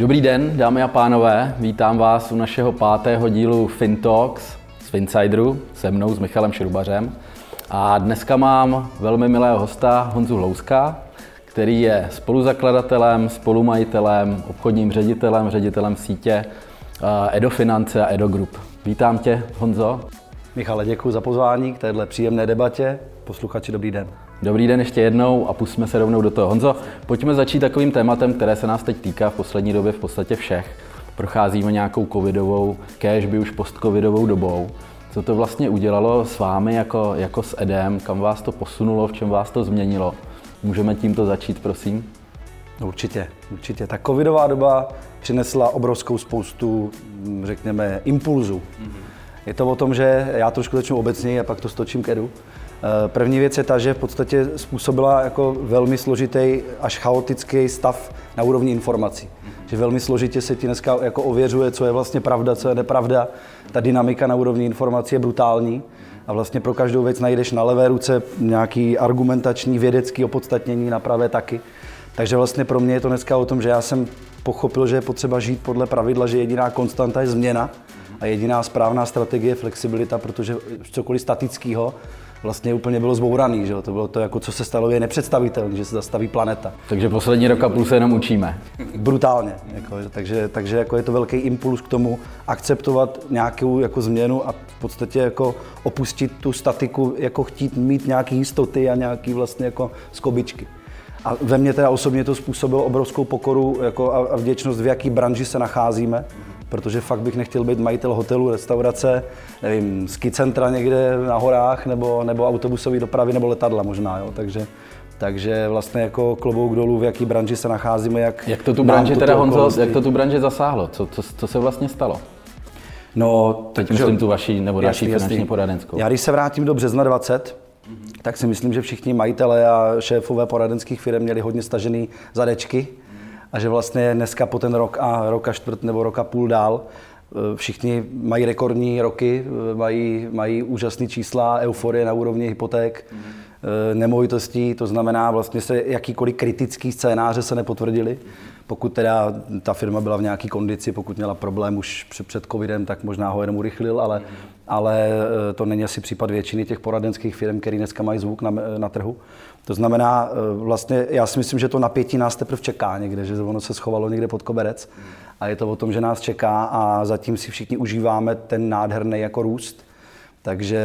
Dobrý den, dámy a pánové, vítám vás u našeho pátého dílu FinTalks z Finsideru se mnou, s Michalem Šrubařem. A dneska mám velmi milého hosta Honzu Hlouska, který je spoluzakladatelem, spolumajitelem, obchodním ředitelem, ředitelem sítě eh, Edo Finance a Edo Group. Vítám tě, Honzo. Michale, děkuji za pozvání k téhle příjemné debatě. Posluchači, dobrý den. Dobrý den ještě jednou a pustíme se rovnou do toho. Honzo, pojďme začít takovým tématem, které se nás teď týká v poslední době v podstatě všech. Procházíme nějakou covidovou, cash by už post-covidovou dobou. Co to vlastně udělalo s vámi jako, jako s Edem? Kam vás to posunulo? V čem vás to změnilo? Můžeme tímto začít, prosím? No určitě, určitě. Ta covidová doba přinesla obrovskou spoustu, řekněme, impulzů. Mm-hmm. Je to o tom, že já trošku začnu obecně a pak to stočím k Edu. Eh, první věc je ta, že v podstatě způsobila jako velmi složitý až chaotický stav na úrovni informací. Že velmi složitě se ti dneska jako ověřuje, co je vlastně pravda, co je nepravda. Ta dynamika na úrovni informací je brutální a vlastně pro každou věc najdeš na levé ruce nějaký argumentační vědecký opodstatnění, na pravé taky. Takže vlastně pro mě je to dneska o tom, že já jsem pochopil, že je potřeba žít podle pravidla, že jediná konstanta je změna a jediná správná strategie je flexibilita, protože cokoliv statického vlastně úplně bylo zbouraný, že To bylo to, jako co se stalo, je nepředstavitelné, že se zastaví planeta. Takže poslední rok a půl se jenom učíme. Brutálně. Jako, takže takže jako je to velký impuls k tomu akceptovat nějakou jako změnu a v podstatě jako opustit tu statiku, jako chtít mít nějaké jistoty a nějaký vlastně jako skobičky. A ve mně teda osobně to způsobilo obrovskou pokoru jako a, a vděčnost, v jaký branži se nacházíme protože fakt bych nechtěl být majitel hotelu, restaurace, nevím, ski centra někde na horách, nebo, nebo autobusové dopravy, nebo letadla možná, jo, takže takže vlastně jako klobouk dolů, v jaký branži se nacházíme, jak... Jak to tu branži teda, Honzo, jak to tu branži zasáhlo? Co, co, co se vlastně stalo? No, teď myslím tu vaší nebo další finanční jasný. poradenskou. Já když se vrátím do března 20, mm-hmm. tak si myslím, že všichni majitelé a šéfové poradenských firm měli hodně stažený zadečky a že vlastně dneska po ten rok a rok a čtvrt nebo rok a půl dál eh, všichni mají rekordní roky, eh, mají, mají úžasné čísla, euforie na úrovni hypoték, mm-hmm. Nemovitostí, to znamená vlastně se jakýkoliv kritický scénáře se nepotvrdili. Pokud teda ta firma byla v nějaké kondici, pokud měla problém už před covidem, tak možná ho jenom urychlil, ale, ale to není asi případ většiny těch poradenských firm, které dneska mají zvuk na, na trhu. To znamená, eh, vlastně já si myslím, že to napětí nás teprve čeká někde, že ono se schovalo někde pod koberec a je to o tom, že nás čeká a zatím si všichni užíváme ten nádherný jako růst. Takže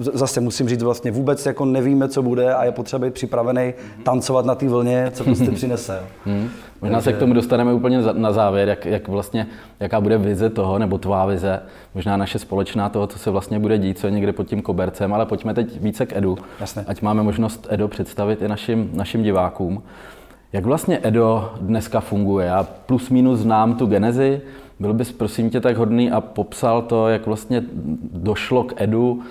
eh, zase musím říct, vlastně vůbec jako nevíme, co bude a je potřeba být připravený tancovat na té vlně, co prostě přinese. Hmm. Možná Takže... se k tomu dostaneme úplně na závěr, jak, jak vlastně, jaká bude vize toho, nebo tvá vize, možná naše společná toho, co se vlastně bude dít, co je někde pod tím kobercem, ale pojďme teď více k Edu, Jasne. ať máme možnost Edo představit i našim, našim divákům. Jak vlastně Edo dneska funguje? Já plus minus znám tu genezi, byl bys prosím tě tak hodný a popsal to, jak vlastně došlo k Edu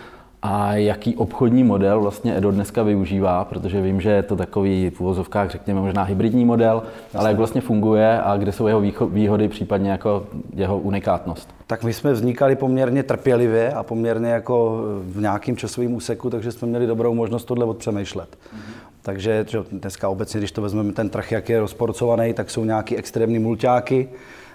a jaký obchodní model vlastně Edo dneska využívá, protože vím, že je to takový v uvozovkách, řekněme, možná hybridní model, Jasně. ale jak vlastně funguje a kde jsou jeho výhody, případně jako jeho unikátnost. Tak my jsme vznikali poměrně trpělivě a poměrně jako v nějakém časovém úseku, takže jsme měli dobrou možnost tohle odpřemýšlet. Mm-hmm. Takže že dneska obecně, když to vezmeme ten trh, jak je rozporcovaný, tak jsou nějaký extrémní mulťáky,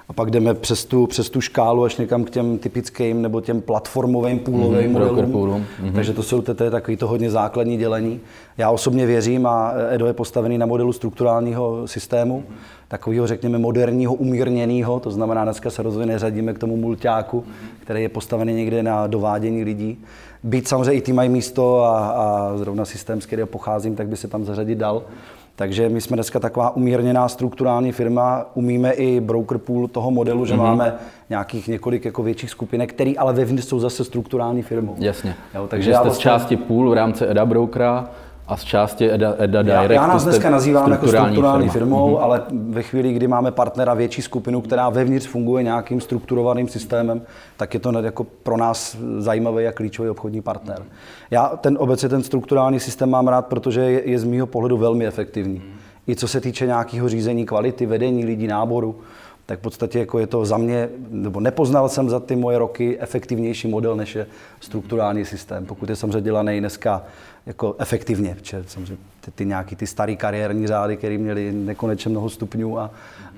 a pak jdeme přes tu, přes tu škálu až někam k těm typickým nebo těm platformovým půlovým mm-hmm, modelům. Mm-hmm. Takže to jsou to je takový to hodně základní dělení. Já osobně věřím a Edo je postavený na modelu strukturálního systému, takového řekněme moderního, umírněného, to znamená dneska se rozhodně neřadíme k tomu mulťáku, který je postavený někde na dovádění lidí. Být samozřejmě i ty mají místo a, a zrovna systém, z kterého pocházím, tak by se tam zařadit dal. Takže my jsme dneska taková umírněná strukturální firma, umíme i broker pool toho modelu, že mm-hmm. máme nějakých několik jako větších skupinek, které ale vevnitř jsou zase strukturální firmou. Jasně. Jo, takže jste vlastně... z části pool v rámci EDA Brokera a z části EDA, EDA Direct. Já, já nás dneska nazývám jako strukturální firma. firmou, mm-hmm. ale ve chvíli, kdy máme partnera větší skupinu, která vevnitř funguje nějakým strukturovaným systémem, tak je to jako pro nás zajímavý a klíčový obchodní partner. Já ten obecně ten strukturální systém mám rád, protože je, je z mého pohledu velmi efektivní. Mm-hmm. I co se týče nějakého řízení kvality, vedení lidí, náboru, tak v podstatě jako je to za mě, nebo nepoznal jsem za ty moje roky efektivnější model, než je strukturální systém. Pokud je samozřejmě dělaný dneska jako efektivně, protože samozřejmě ty, ty nějaký ty starý kariérní řády, které měly nekonečně mnoho stupňů a,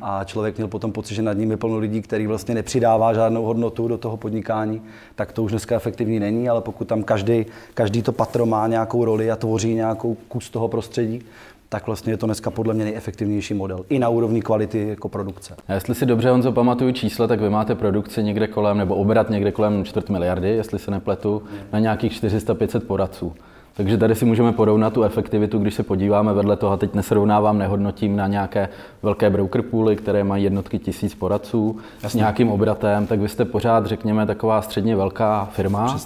a člověk měl potom pocit, že nad je plno lidí, který vlastně nepřidává žádnou hodnotu do toho podnikání, tak to už dneska efektivní není, ale pokud tam každý, každý to patro má nějakou roli a tvoří nějakou kus toho prostředí, tak vlastně je to dneska podle mě nejefektivnější model. I na úrovni kvality jako produkce. A jestli si dobře, Honzo, pamatuju čísla, tak vy máte produkci někde kolem, nebo obrat někde kolem čtvrt miliardy, jestli se nepletu, na nějakých 400-500 poradců. Takže tady si můžeme porovnat tu efektivitu, když se podíváme vedle toho, a teď nesrovnávám, nehodnotím na nějaké velké broker pooly, které mají jednotky tisíc poradců Jasně. s nějakým obratem, tak vy jste pořád, řekněme, taková středně velká firma,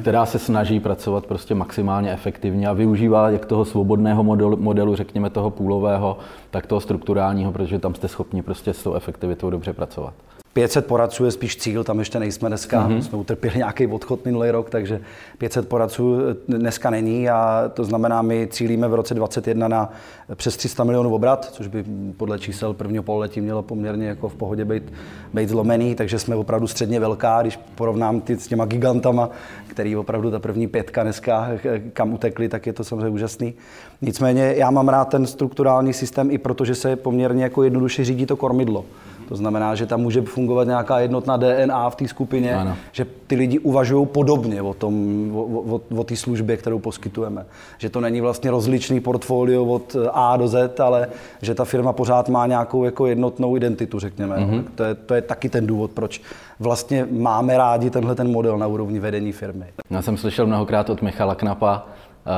která se snaží pracovat prostě maximálně efektivně a využívá jak toho svobodného modelu, modelu, řekněme toho půlového, tak toho strukturálního, protože tam jste schopni prostě s tou efektivitou dobře pracovat. 500 poradců je spíš cíl, tam ještě nejsme dneska, mm-hmm. jsme utrpěli nějaký odchod minulý rok, takže 500 poradců dneska není a to znamená, my cílíme v roce 2021 na přes 300 milionů obrat, což by podle čísel prvního pololetí mělo poměrně jako v pohodě být, být zlomený, takže jsme opravdu středně velká, když porovnám ty s těma gigantama, který opravdu ta první pětka dneska kam utekli, tak je to samozřejmě úžasný. Nicméně já mám rád ten strukturální systém i protože se poměrně jako jednoduše řídí to kormidlo. To znamená, že tam může fungovat nějaká jednotná DNA v té skupině, ano. že ty lidi uvažují podobně o, tom, o, o, o té službě, kterou poskytujeme. Že to není vlastně rozličný portfolio od A do Z, ale že ta firma pořád má nějakou jako jednotnou identitu, řekněme. Mm-hmm. To, je, to je taky ten důvod, proč vlastně máme rádi tenhle ten model na úrovni vedení firmy. Já jsem slyšel mnohokrát od Michala Knapa,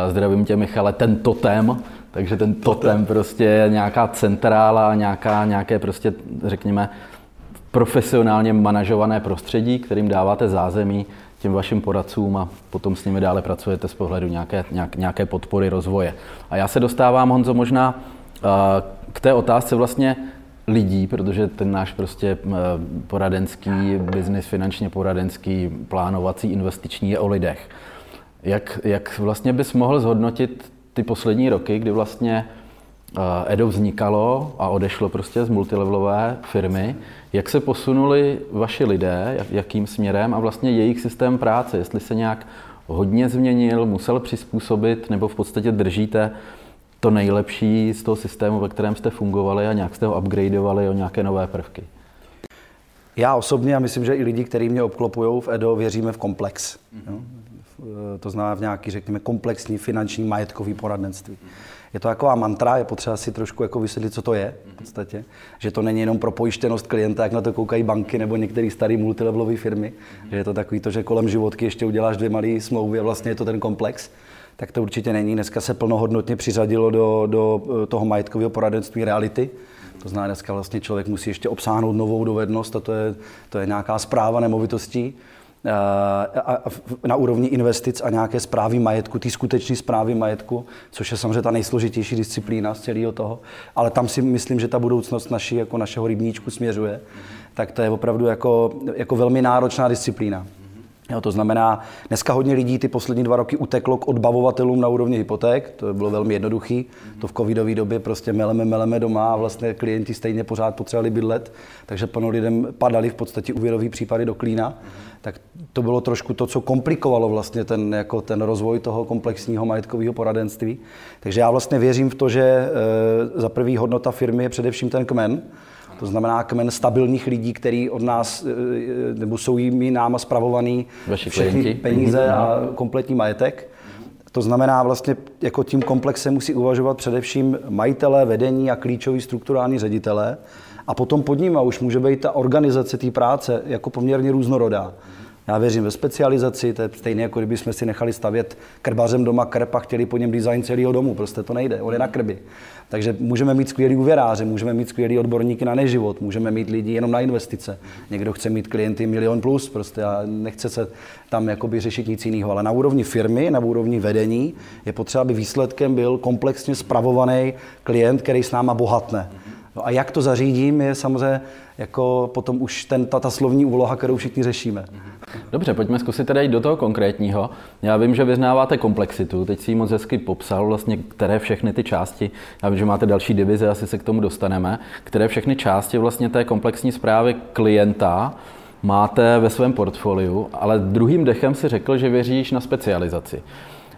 zdravím tě Michale, ten totem, takže ten totem prostě je nějaká centrála, nějaká, nějaké prostě, řekněme, profesionálně manažované prostředí, kterým dáváte zázemí těm vašim poradcům a potom s nimi dále pracujete z pohledu nějaké, nějak, nějaké podpory rozvoje. A já se dostávám, Honzo, možná k té otázce vlastně lidí, protože ten náš prostě poradenský biznis, finančně poradenský, plánovací, investiční je o lidech. Jak, jak vlastně bys mohl zhodnotit ty poslední roky, kdy vlastně eh, Edo vznikalo a odešlo prostě z multilevelové firmy. Jak se posunuli vaši lidé, jak, jakým směrem a vlastně jejich systém práce, jestli se nějak hodně změnil, musel přizpůsobit, nebo v podstatě držíte to nejlepší z toho systému, ve kterém jste fungovali a nějak jste ho upgradeovali o nějaké nové prvky? Já osobně a myslím, že i lidi, kteří mě obklopují v Edo, věříme v komplex. Mm-hmm. Eh, to znamená v nějaký, řekněme, komplexní finanční majetkový poradenství. Je to taková mantra, je potřeba si trošku jako vysvětlit, co to je v podstatě. Že to není jenom pro pojištěnost klienta, jak na to koukají banky nebo některé staré multilevelové firmy. Že je to takový to, že kolem životky ještě uděláš dvě malé smlouvy a vlastně je to ten komplex. Tak to určitě není. Dneska se plnohodnotně přiřadilo do, do eh, toho majetkového poradenství reality. To znamená, dneska vlastně člověk musí ještě obsáhnout novou dovednost a to je, to je nějaká zpráva nemovitostí na úrovni investic a nějaké zprávy majetku, ty skutečné zprávy majetku, což je samozřejmě ta nejsložitější disciplína z celého toho. Ale tam si myslím, že ta budoucnost naší, jako našeho rybníčku směřuje. Tak to je opravdu jako, jako velmi náročná disciplína. Jo, to znamená, dneska hodně lidí ty poslední dva roky uteklo k odbavovatelům na úrovni hypoték, to bylo velmi jednoduchý, to v covidové době prostě meleme, meleme doma a vlastně klienti stejně pořád potřebovali bydlet, takže plno lidem padali v podstatě úvěrový případy do klína, tak to bylo trošku to, co komplikovalo vlastně ten, jako ten rozvoj toho komplexního majetkového poradenství. Takže já vlastně věřím v to, že e, za prvý hodnota firmy je především ten kmen, to znamená kmen stabilních lidí, který od nás, eh, nebo jsou jimi náma spravovaný Vaši všechny klienti. peníze a kompletní majetek. To znamená vlastně jako tím komplexem musí uvažovat především majitelé, vedení a klíčoví strukturální ředitelé. A potom pod nimi už může být ta organizace té práce jako poměrně různorodá. Já věřím ve specializaci, to je stejné, jako kdybychom si nechali stavět krbařem doma krb a chtěli po něm design celého domu. Prostě to nejde, on je na krby. Takže můžeme mít skvělý úvěráře, můžeme mít skvělý odborníky na neživot, můžeme mít lidi jenom na investice. Někdo chce mít klienty milion plus prostě a nechce se tam jakoby řešit nic jiného. Ale na úrovni firmy, na úrovni vedení je potřeba, aby výsledkem byl komplexně spravovaný klient, který s náma bohatne. No a jak to zařídím, je samozřejmě jako potom už ten, ta, ta slovní úloha, kterou všichni řešíme. Dobře, pojďme zkusit teda jít do toho konkrétního. Já vím, že vyznáváte komplexitu, teď si ji moc hezky popsal, vlastně, které všechny ty části, já vím, že máte další divize, asi se k tomu dostaneme, které všechny části vlastně té komplexní zprávy klienta máte ve svém portfoliu, ale druhým dechem si řekl, že věříš na specializaci.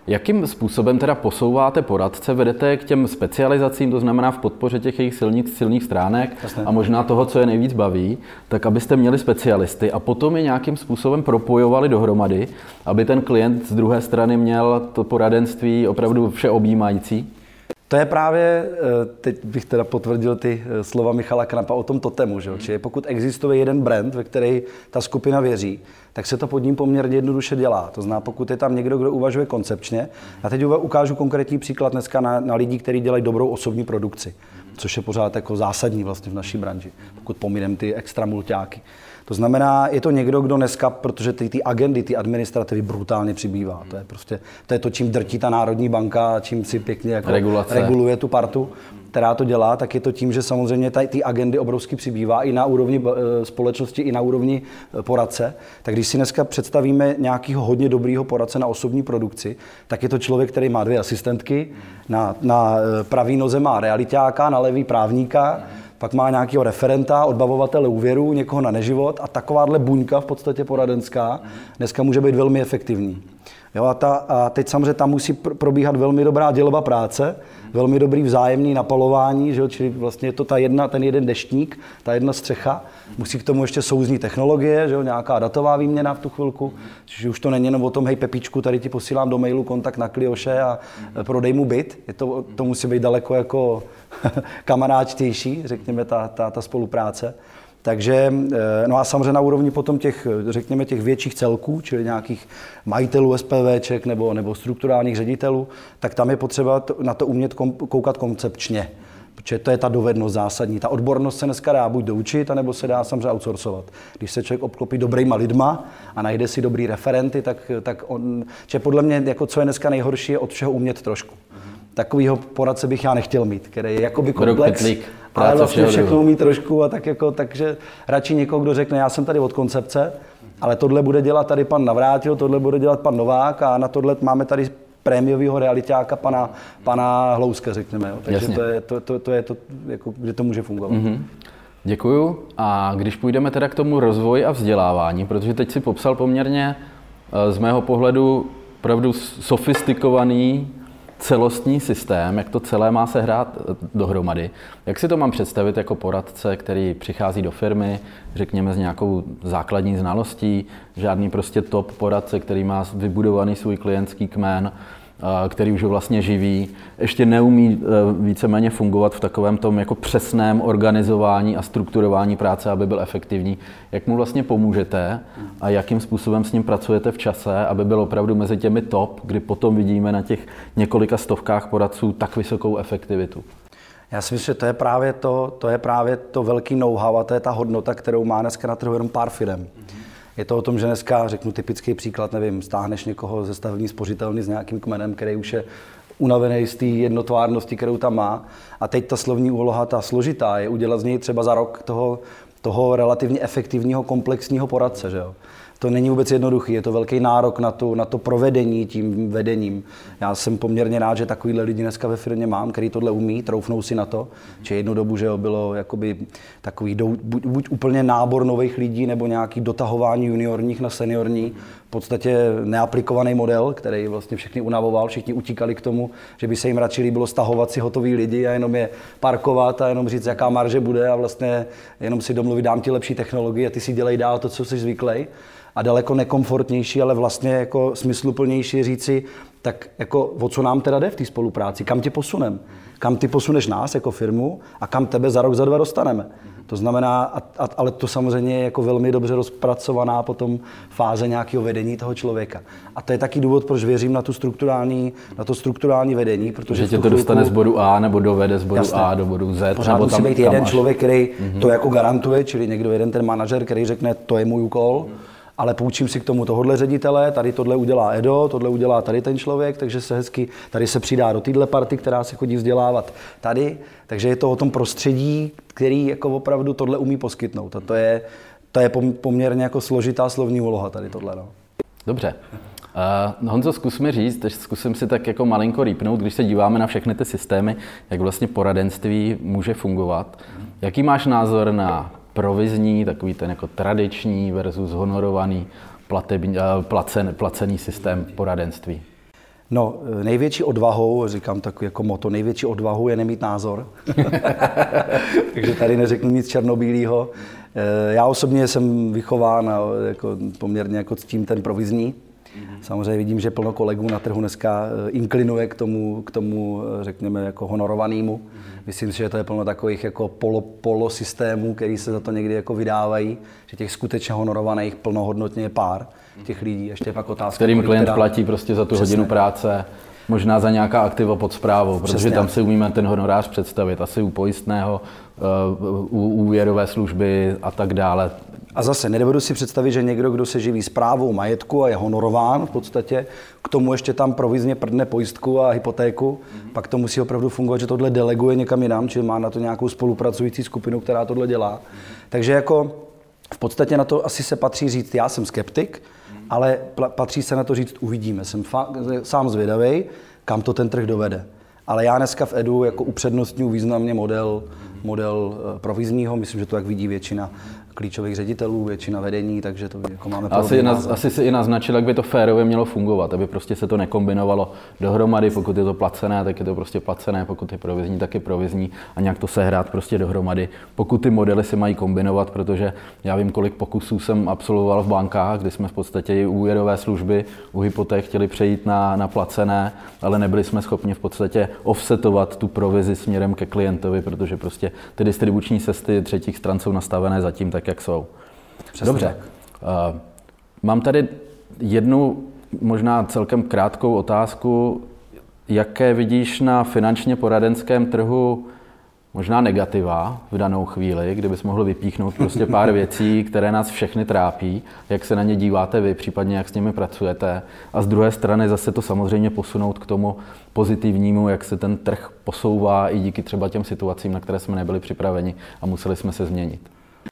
Jakým způsobem teda posouváte poradce, vedete k těm specializacím, to znamená v podpoře těch jejich silných, silných stránek Jasně. a možná toho, co je nejvíc baví, tak abyste měli specialisty a potom je nějakým způsobem propojovali dohromady, aby ten klient z druhé strany měl to poradenství opravdu všeobjímající? To je právě, eh, teď bych teda potvrdil ty eh, slova Michala Knapa o tom totemu, že? Mm. pokud existuje jeden brand, ve který ta skupina věří, tak se to pod ním poměrně jednoduše dělá. To znamená, pokud je tam někdo, kdo uvažuje koncepčně, já teď ukážu konkrétní příklad dneska na, na lidi, kteří dělají dobrou osobní produkci, což je pořád jako zásadní vlastně v naší branži, pokud pominem ty extra mulťáky. To znamená, je to někdo, kdo dneska, protože ty, ty agendy, ty administrativy brutálně přibývá. To je prostě, to je to, čím drtí ta Národní banka, čím si pěkně jako reguluje tu partu, která to dělá, tak je to tím, že samozřejmě ty, ty agendy obrovsky přibývá i na úrovni eh, společnosti, i na úrovni eh, poradce. Tak když si dneska představíme nějakého hodně dobrýho poradce na osobní produkci, tak je to člověk, který má dvě asistentky, na, na eh, pravý noze má realitáka, na levý právníka, pak má nějakého referenta, odbavovatele úvěru, někoho na neživot a takováhle buňka v podstatě poradenská dneska může být velmi efektivní. Jo, a, ta, a teď samozřejmě tam musí probíhat velmi dobrá dělba práce, velmi dobrý vzájemný napalování, že jo, čili vlastně je to ta jedna, ten jeden deštník, ta jedna střecha. Musí k tomu ještě souzní technologie, že jo, nějaká datová výměna v tu chvilku, čiže už to není jenom o tom, hej Pepičku, tady ti posílám do mailu kontakt na Klioše a prodej mu byt. Je to, to musí být daleko jako kamaráčtější, řekněme, ta, ta, ta spolupráce. Takže, eh, no a samozřejmě na úrovni potom těch, řekněme, těch větších celků, čili nějakých majitelů SPVček nebo, nebo strukturálních ředitelů, tak tam je potřeba na to umět koukat koncepčně. Protože to je ta dovednost zásadní. Ta odbornost se dneska dá buď doučit, anebo se dá samozřejmě outsourcovat. Když se člověk obklopí dobrýma lidma a najde si dobrý referenty, tak, tak on, že podle mě, jako co je dneska nejhorší, je od všeho umět trošku. Takovýho poradce bych já nechtěl mít, který je jakoby komplex, ale vlastně všechno umí trošku a tak jako, takže radši někoho, kdo řekne, já jsem tady od koncepce, ale tohle bude dělat tady pan Navrátil, tohle bude dělat pan Novák a na tohle máme tady prémiového realitáka pana, pana Hlouska, řekněme. Jo. Takže to je to, to, to, je to jako, kde to může fungovat. Mm-hmm. Děkuju. A když půjdeme teda k tomu rozvoji a vzdělávání, protože teď si popsal poměrně eh, z mého pohledu opravdu sofistikovaný celostní systém, jak to celé má se hrát eh, dohromady. Jak si to mám představit jako poradce, který přichází do firmy, řekněme s nějakou základní znalostí, žádný prostě top poradce, který má vybudovaný svůj klientský kmen, který už ho vlastně živí, ještě neumí e, víceméně fungovat v takovém tom jako přesném organizování a strukturování práce, aby byl efektivní. Jak mu vlastně pomůžete a jakým způsobem s ním pracujete v čase, aby byl opravdu mezi těmi top, kdy potom vidíme na těch několika stovkách poradců tak vysokou efektivitu? Já si myslím, že to je právě to, to, je právě to velký know-how a to je ta hodnota, kterou má dneska na trhu jenom pár firm. Mm-hmm je to o tom, že dneska, řeknu typický příklad, nevím, stáhneš někoho ze stavební spořitelny s nějakým kmenem, který už je unavený z té jednotvárnosti, kterou tam má. A teď ta slovní úloha, ta složitá, je udělat z něj třeba za rok toho, toho relativně efektivního komplexního poradce. Že jo? To není vůbec jednoduchý, je to velký nárok na to, na to provedení tím vedením. Já jsem poměrně rád, že takovýhle lidi dneska ve firmě mám, který tohle umí, troufnou si na to, že jednu dobu, že jo, bylo jakoby takový buď, buď úplně nábor nových lidí, nebo nějaký dotahování juniorních na seniorní, v podstatě neaplikovaný model, který vlastně všechny unavoval, všichni utíkali k tomu, že by se jim radši líbilo stahovat si hotový lidi a jenom je parkovat a jenom říct, jaká marže bude a vlastně jenom si domluvit, dám ti lepší technologie a ty si dělej dál to, co jsi zvyklý a daleko nekomfortnější, ale vlastně jako smysluplnější říci, tak jako o co nám teda jde v té spolupráci, kam tě posunem, kam ty posuneš nás jako firmu a kam tebe za rok, za dva dostaneme. To znamená, a, a, ale to samozřejmě je jako velmi dobře rozpracovaná potom fáze nějakého vedení toho člověka. A to je taky důvod, proč věřím na, tu strukturální, na to strukturální vedení. Protože že tě to dostane z bodu A nebo dovede z bodu jasné, A do bodu Z. Pořád musí být jeden máš. člověk, který mm-hmm. to jako garantuje, čili někdo jeden ten manažer, který řekne, to je můj úkol. Mm ale půjčím si k tomu tohohle ředitele, tady tohle udělá Edo, tohle udělá tady ten člověk, takže se hezky, tady se přidá do téhle party, která se chodí vzdělávat tady, takže je to o tom prostředí, který jako opravdu tohle umí poskytnout. A to je, to je poměrně jako složitá slovní úloha tady tohle. No. Dobře. Uh, Honzo, zkus mi říct, zkusím si tak jako malinko rýpnout, když se díváme na všechny ty systémy, jak vlastně poradenství může fungovat. Jaký máš názor na provizní, takový ten jako tradiční versus honorovaný platební, uh, placen, placený systém poradenství? No, největší odvahou, říkám tak jako moto, největší odvahou je nemít názor. Takže tady neřeknu nic černobílého. Eh, já osobně jsem vychován a jako poměrně jako ctím ten provizní. Samozřejmě vidím, že plno kolegů na trhu dneska eh, inklinuje k tomu, k tomu eh, řekněme, jako honorovanému. Myslím si, že to je plno takových jako polo, polo systémů, který se za to někdy jako vydávají, že těch skutečně honorovaných plnohodnotně je pár těch lidí. Ještě pak otázka. Kterým klient teda... platí prostě za tu Přesně. hodinu práce, možná za nějaká aktiva pod zprávou, protože Přesně. tam si umíme ten honorář představit. Asi u pojistného, eh, u úvěrové služby a tak dále. A zase nedovedu si představit, že někdo, kdo se živí zprávou majetku a je honorován v podstatě, k tomu ještě tam provizně prdne pojistku a hypotéku, mm-hmm. pak to musí opravdu fungovat, že tohle deleguje někam jinam, či má na to nějakou spolupracující skupinu, která tohle dělá. Mm-hmm. Takže jako v podstatě na to asi se patří říct, já jsem skeptik, mm-hmm. ale patří se na to říct, uvidíme. Jsem fa- sám zvědavý, kam to ten trh dovede. Ale já dneska v Edu jako upřednostňuji významně model, model eh, provizního, myslím, že to tak vidí většina klíčových ředitelů, většina vedení, takže to jako máme asi, naz, asi si i naznačil, jak by to férově mělo fungovat, aby prostě se to nekombinovalo dohromady, pokud je to placené, tak je to prostě placené, pokud je provizní, tak je provizní. A nějak to sehrát prostě dohromady. Pokud ty modely se mají kombinovat, protože já vím, kolik pokusů jsem absolvoval v bankách, kdy jsme v podstatě i úvěrové služby u hypoték chtěli přejít na, na placené, ale nebyli jsme schopni v podstatě offsetovat tu provizi směrem ke klientovi, protože prostě ty distribuční cesty třetích stran jsou nastavené zatím tak, jak jsou. Přesně Dobře. Tak. Uh, mám tady jednu možná celkem krátkou otázku. Jaké vidíš na finančně poradenském trhu možná negativa v danou chvíli, kdybys mohl vypíchnout prostě pár věcí, které nás všechny trápí, jak se na ně díváte vy, případně jak s nimi pracujete. A z druhé strany zase to samozřejmě posunout k tomu pozitivnímu, jak se ten trh posouvá i díky třeba těm situacím, na které jsme nebyli připraveni a museli jsme se změnit.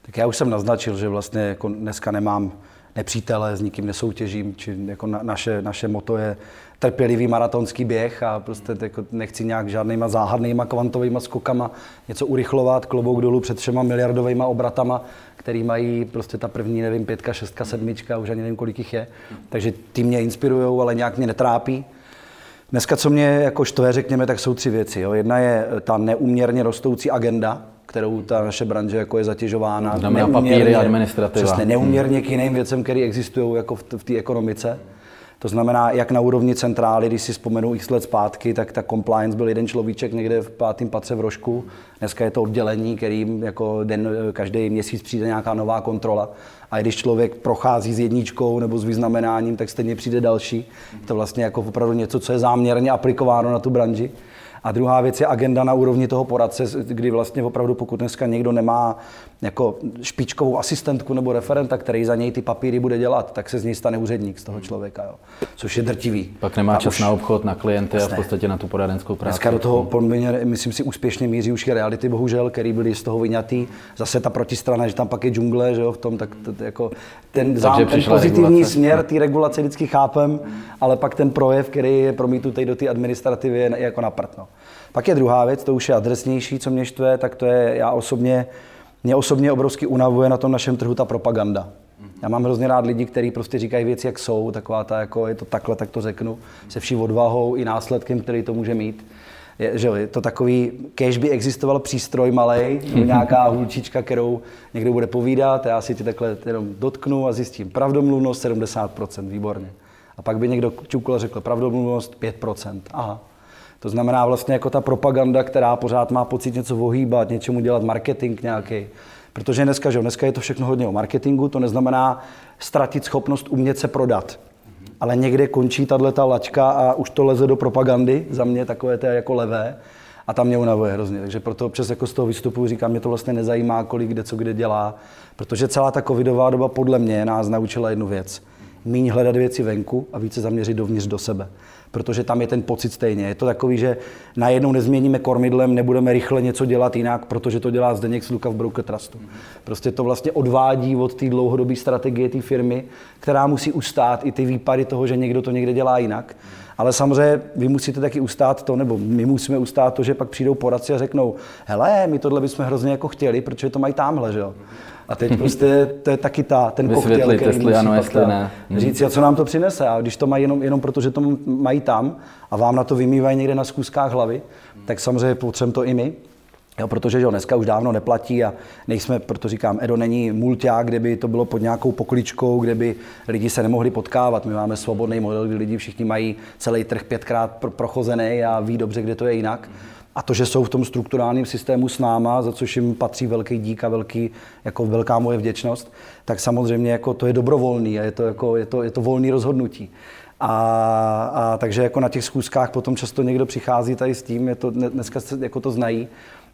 Tak já už jsem naznačil, že vlastně jako dneska nemám nepřítele, s nikým nesoutěžím, či jako na, naše, naše moto je trpělivý maratonský běh a prostě jako nechci nějak žádnýma záhadnýma kvantovými skokama něco urychlovat, klobouk dolů před třema miliardovými obratama, který mají prostě ta první, nevím, pětka, šestka, sedmička, už ani nevím, kolik jich je. Takže ty mě inspirují, ale nějak mě netrápí. Dneska, co mě jako štve, řekněme, tak jsou tři věci. Jo. Jedna je ta neuměrně rostoucí agenda, kterou ta naše branže jako je zatěžována. Znamená papíry, administrativa. Přesně, neuměrně k jiným věcem, které existují jako v, v té ekonomice. To znamená, jak na úrovni centrály, když si vzpomenu x let zpátky, tak ta compliance byl jeden človíček někde v pátém patře v Rožku. Dneska je to oddělení, kterým jako den, každý měsíc přijde nějaká nová kontrola. A když člověk prochází s jedničkou nebo s vyznamenáním, tak stejně přijde další. To je vlastně jako opravdu něco, co je záměrně aplikováno na tu branži. A druhá věc je agenda na úrovni toho poradce, kdy vlastně opravdu pokud dneska někdo nemá jako špičkovou asistentku nebo referenta, který za něj ty papíry bude dělat, tak se z něj stane úředník z toho člověka, jo. což je drtivý. Pak nemá a čas už... na obchod, na klienty a v podstatě na tu poradenskou práci. Dneska do toho poměrně, myslím si, úspěšně míří už i reality, bohužel, který byli z toho vyňatý. Zase ta protistrana, že tam pak je džungle, že jo, v tom, tak to, jako ten, zám, ten pozitivní regulace. směr té regulace vždycky chápem, ale pak ten projev, který je promítnutý do té administrativy, je jako na prd, no. Pak je druhá věc, to už je adresnější, co mě štve, tak to je, já osobně, mě osobně obrovsky unavuje na tom našem trhu ta propaganda. Já mám hrozně rád lidi, kteří prostě říkají věci, jak jsou, taková ta, jako je to takhle, tak to řeknu, se vší odvahou i následkem, který to může mít. Je, že je to takový, kež by existoval přístroj malý, nějaká hulčička, kterou někdo bude povídat, já si ti takhle jenom dotknu a zjistím pravdomluvnost 70%, výborně. A pak by někdo čukl a řekl pravdomluvnost 5%, aha. To znamená vlastně jako ta propaganda, která pořád má pocit něco ohýbat, něčemu dělat marketing nějaký. Protože dneska, že dneska je to všechno hodně o marketingu, to neznamená ztratit schopnost umět se prodat. Ale někde končí tato lačka a už to leze do propagandy, za mě takové to jako levé. A tam mě unavuje hrozně. Takže proto občas jako z toho vystupu říkám, mě to vlastně nezajímá, kolik kde co kde dělá. Protože celá ta covidová doba podle mě nás naučila jednu věc méně hledat věci venku a více zaměřit dovnitř do sebe protože tam je ten pocit stejně. Je to takový, že najednou nezměníme kormidlem, nebudeme rychle něco dělat jinak, protože to dělá Zdeněk Sluka v Broker Trustu. Prostě to vlastně odvádí od té dlouhodobé strategie té firmy, která musí ustát i ty výpady toho, že někdo to někde dělá jinak. Ale samozřejmě vy musíte taky ustát to, nebo my musíme ustát to, že pak přijdou poradci a řeknou, hele, my tohle bychom hrozně jako chtěli, protože to mají tamhle, že jo. A teď prostě to je taky ta, ten koktejl, který jestli ano, jestli ne. Říct, a co nám to přinese. A když to mají jenom, jenom proto, že to mají tam a vám na to vymývají někde na zkuskách hlavy, tak samozřejmě potřebujeme to i my. Jo, protože že jo, dneska už dávno neplatí a nejsme, proto říkám, Edo není mulťák, kde by to bylo pod nějakou pokličkou, kde by lidi se nemohli potkávat. My máme svobodný model, kdy lidi všichni mají celý trh pětkrát pro- prochozený a ví dobře, kde to je jinak. A to, že jsou v tom strukturálním systému s náma, za což jim patří velký dík a velký, jako velká moje vděčnost, tak samozřejmě jako to je dobrovolný a je to, jako, je to, je to volný rozhodnutí. A, a, takže jako na těch schůzkách potom často někdo přichází tady s tím, je to, dneska jako to znají.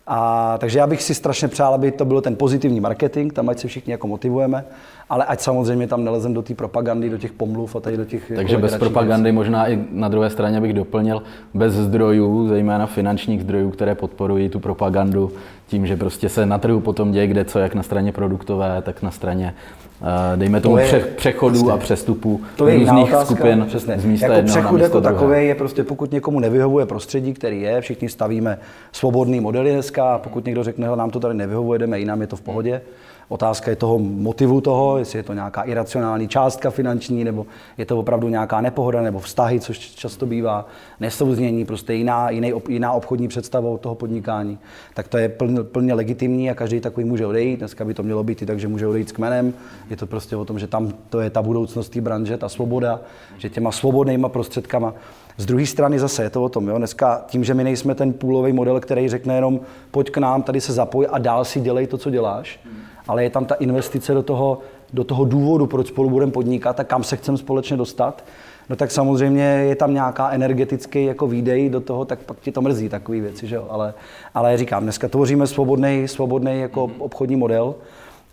A, takže já bych si strašně přál, aby to byl ten pozitivní marketing, tam ať se všichni jako motivujeme, ale ať samozřejmě tam nelezem do té propagandy, do těch pomluv a tady do těch Takže bez propagandy možná i na druhé straně bych doplnil, bez zdrojů, zejména finančních zdrojů, které podporují tu propagandu tím, že prostě se na trhu potom děje kde co, jak na straně produktové, tak na straně, eh, dejme tomu, je- pře- přechodů jasně. a přestupů To je různých otázka, skupin přesně. z místa jako jednoho na přechod místo jako takový je prostě, pokud někomu nevyhovuje prostředí, který je, všichni stavíme svobodný modely dneska, a pokud někdo řekne, nám to tady nevyhovuje, jdeme jinam, je to v pohodě. Otázka je toho motivu toho, jestli je to nějaká iracionální částka finanční, nebo je to opravdu nějaká nepohoda, nebo vztahy, což často bývá, nesouznění, prostě jiná, jiný, jiná obchodní představa od toho podnikání. Tak to je plně, plně legitimní a každý takový může odejít. Dneska by to mělo být i tak, že může odejít s kmenem. Je to prostě o tom, že tam to je ta budoucnost té branže, ta svoboda, že těma svobodnýma prostředkama. Z druhé strany zase je to o tom, jo? dneska tím, že my nejsme ten půlový model, který řekne jenom pojď k nám, tady se zapoj a dál si dělej to, co děláš, ale je tam ta investice do toho, do toho důvodu, proč spolu budeme podnikat a kam se chceme společně dostat, no tak samozřejmě je tam nějaká energetický jako výdej do toho, tak pak ti to mrzí takové věci, že jo? Ale, ale říkám, dneska tvoříme svobodný, svobodný jako obchodní model,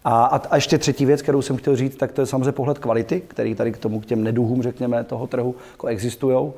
a, a, a ještě třetí věc, kterou jsem chtěl říct, tak to je samozřejmě pohled kvality, který tady k tomu, k těm neduhům, řekněme, toho trhu jako existují.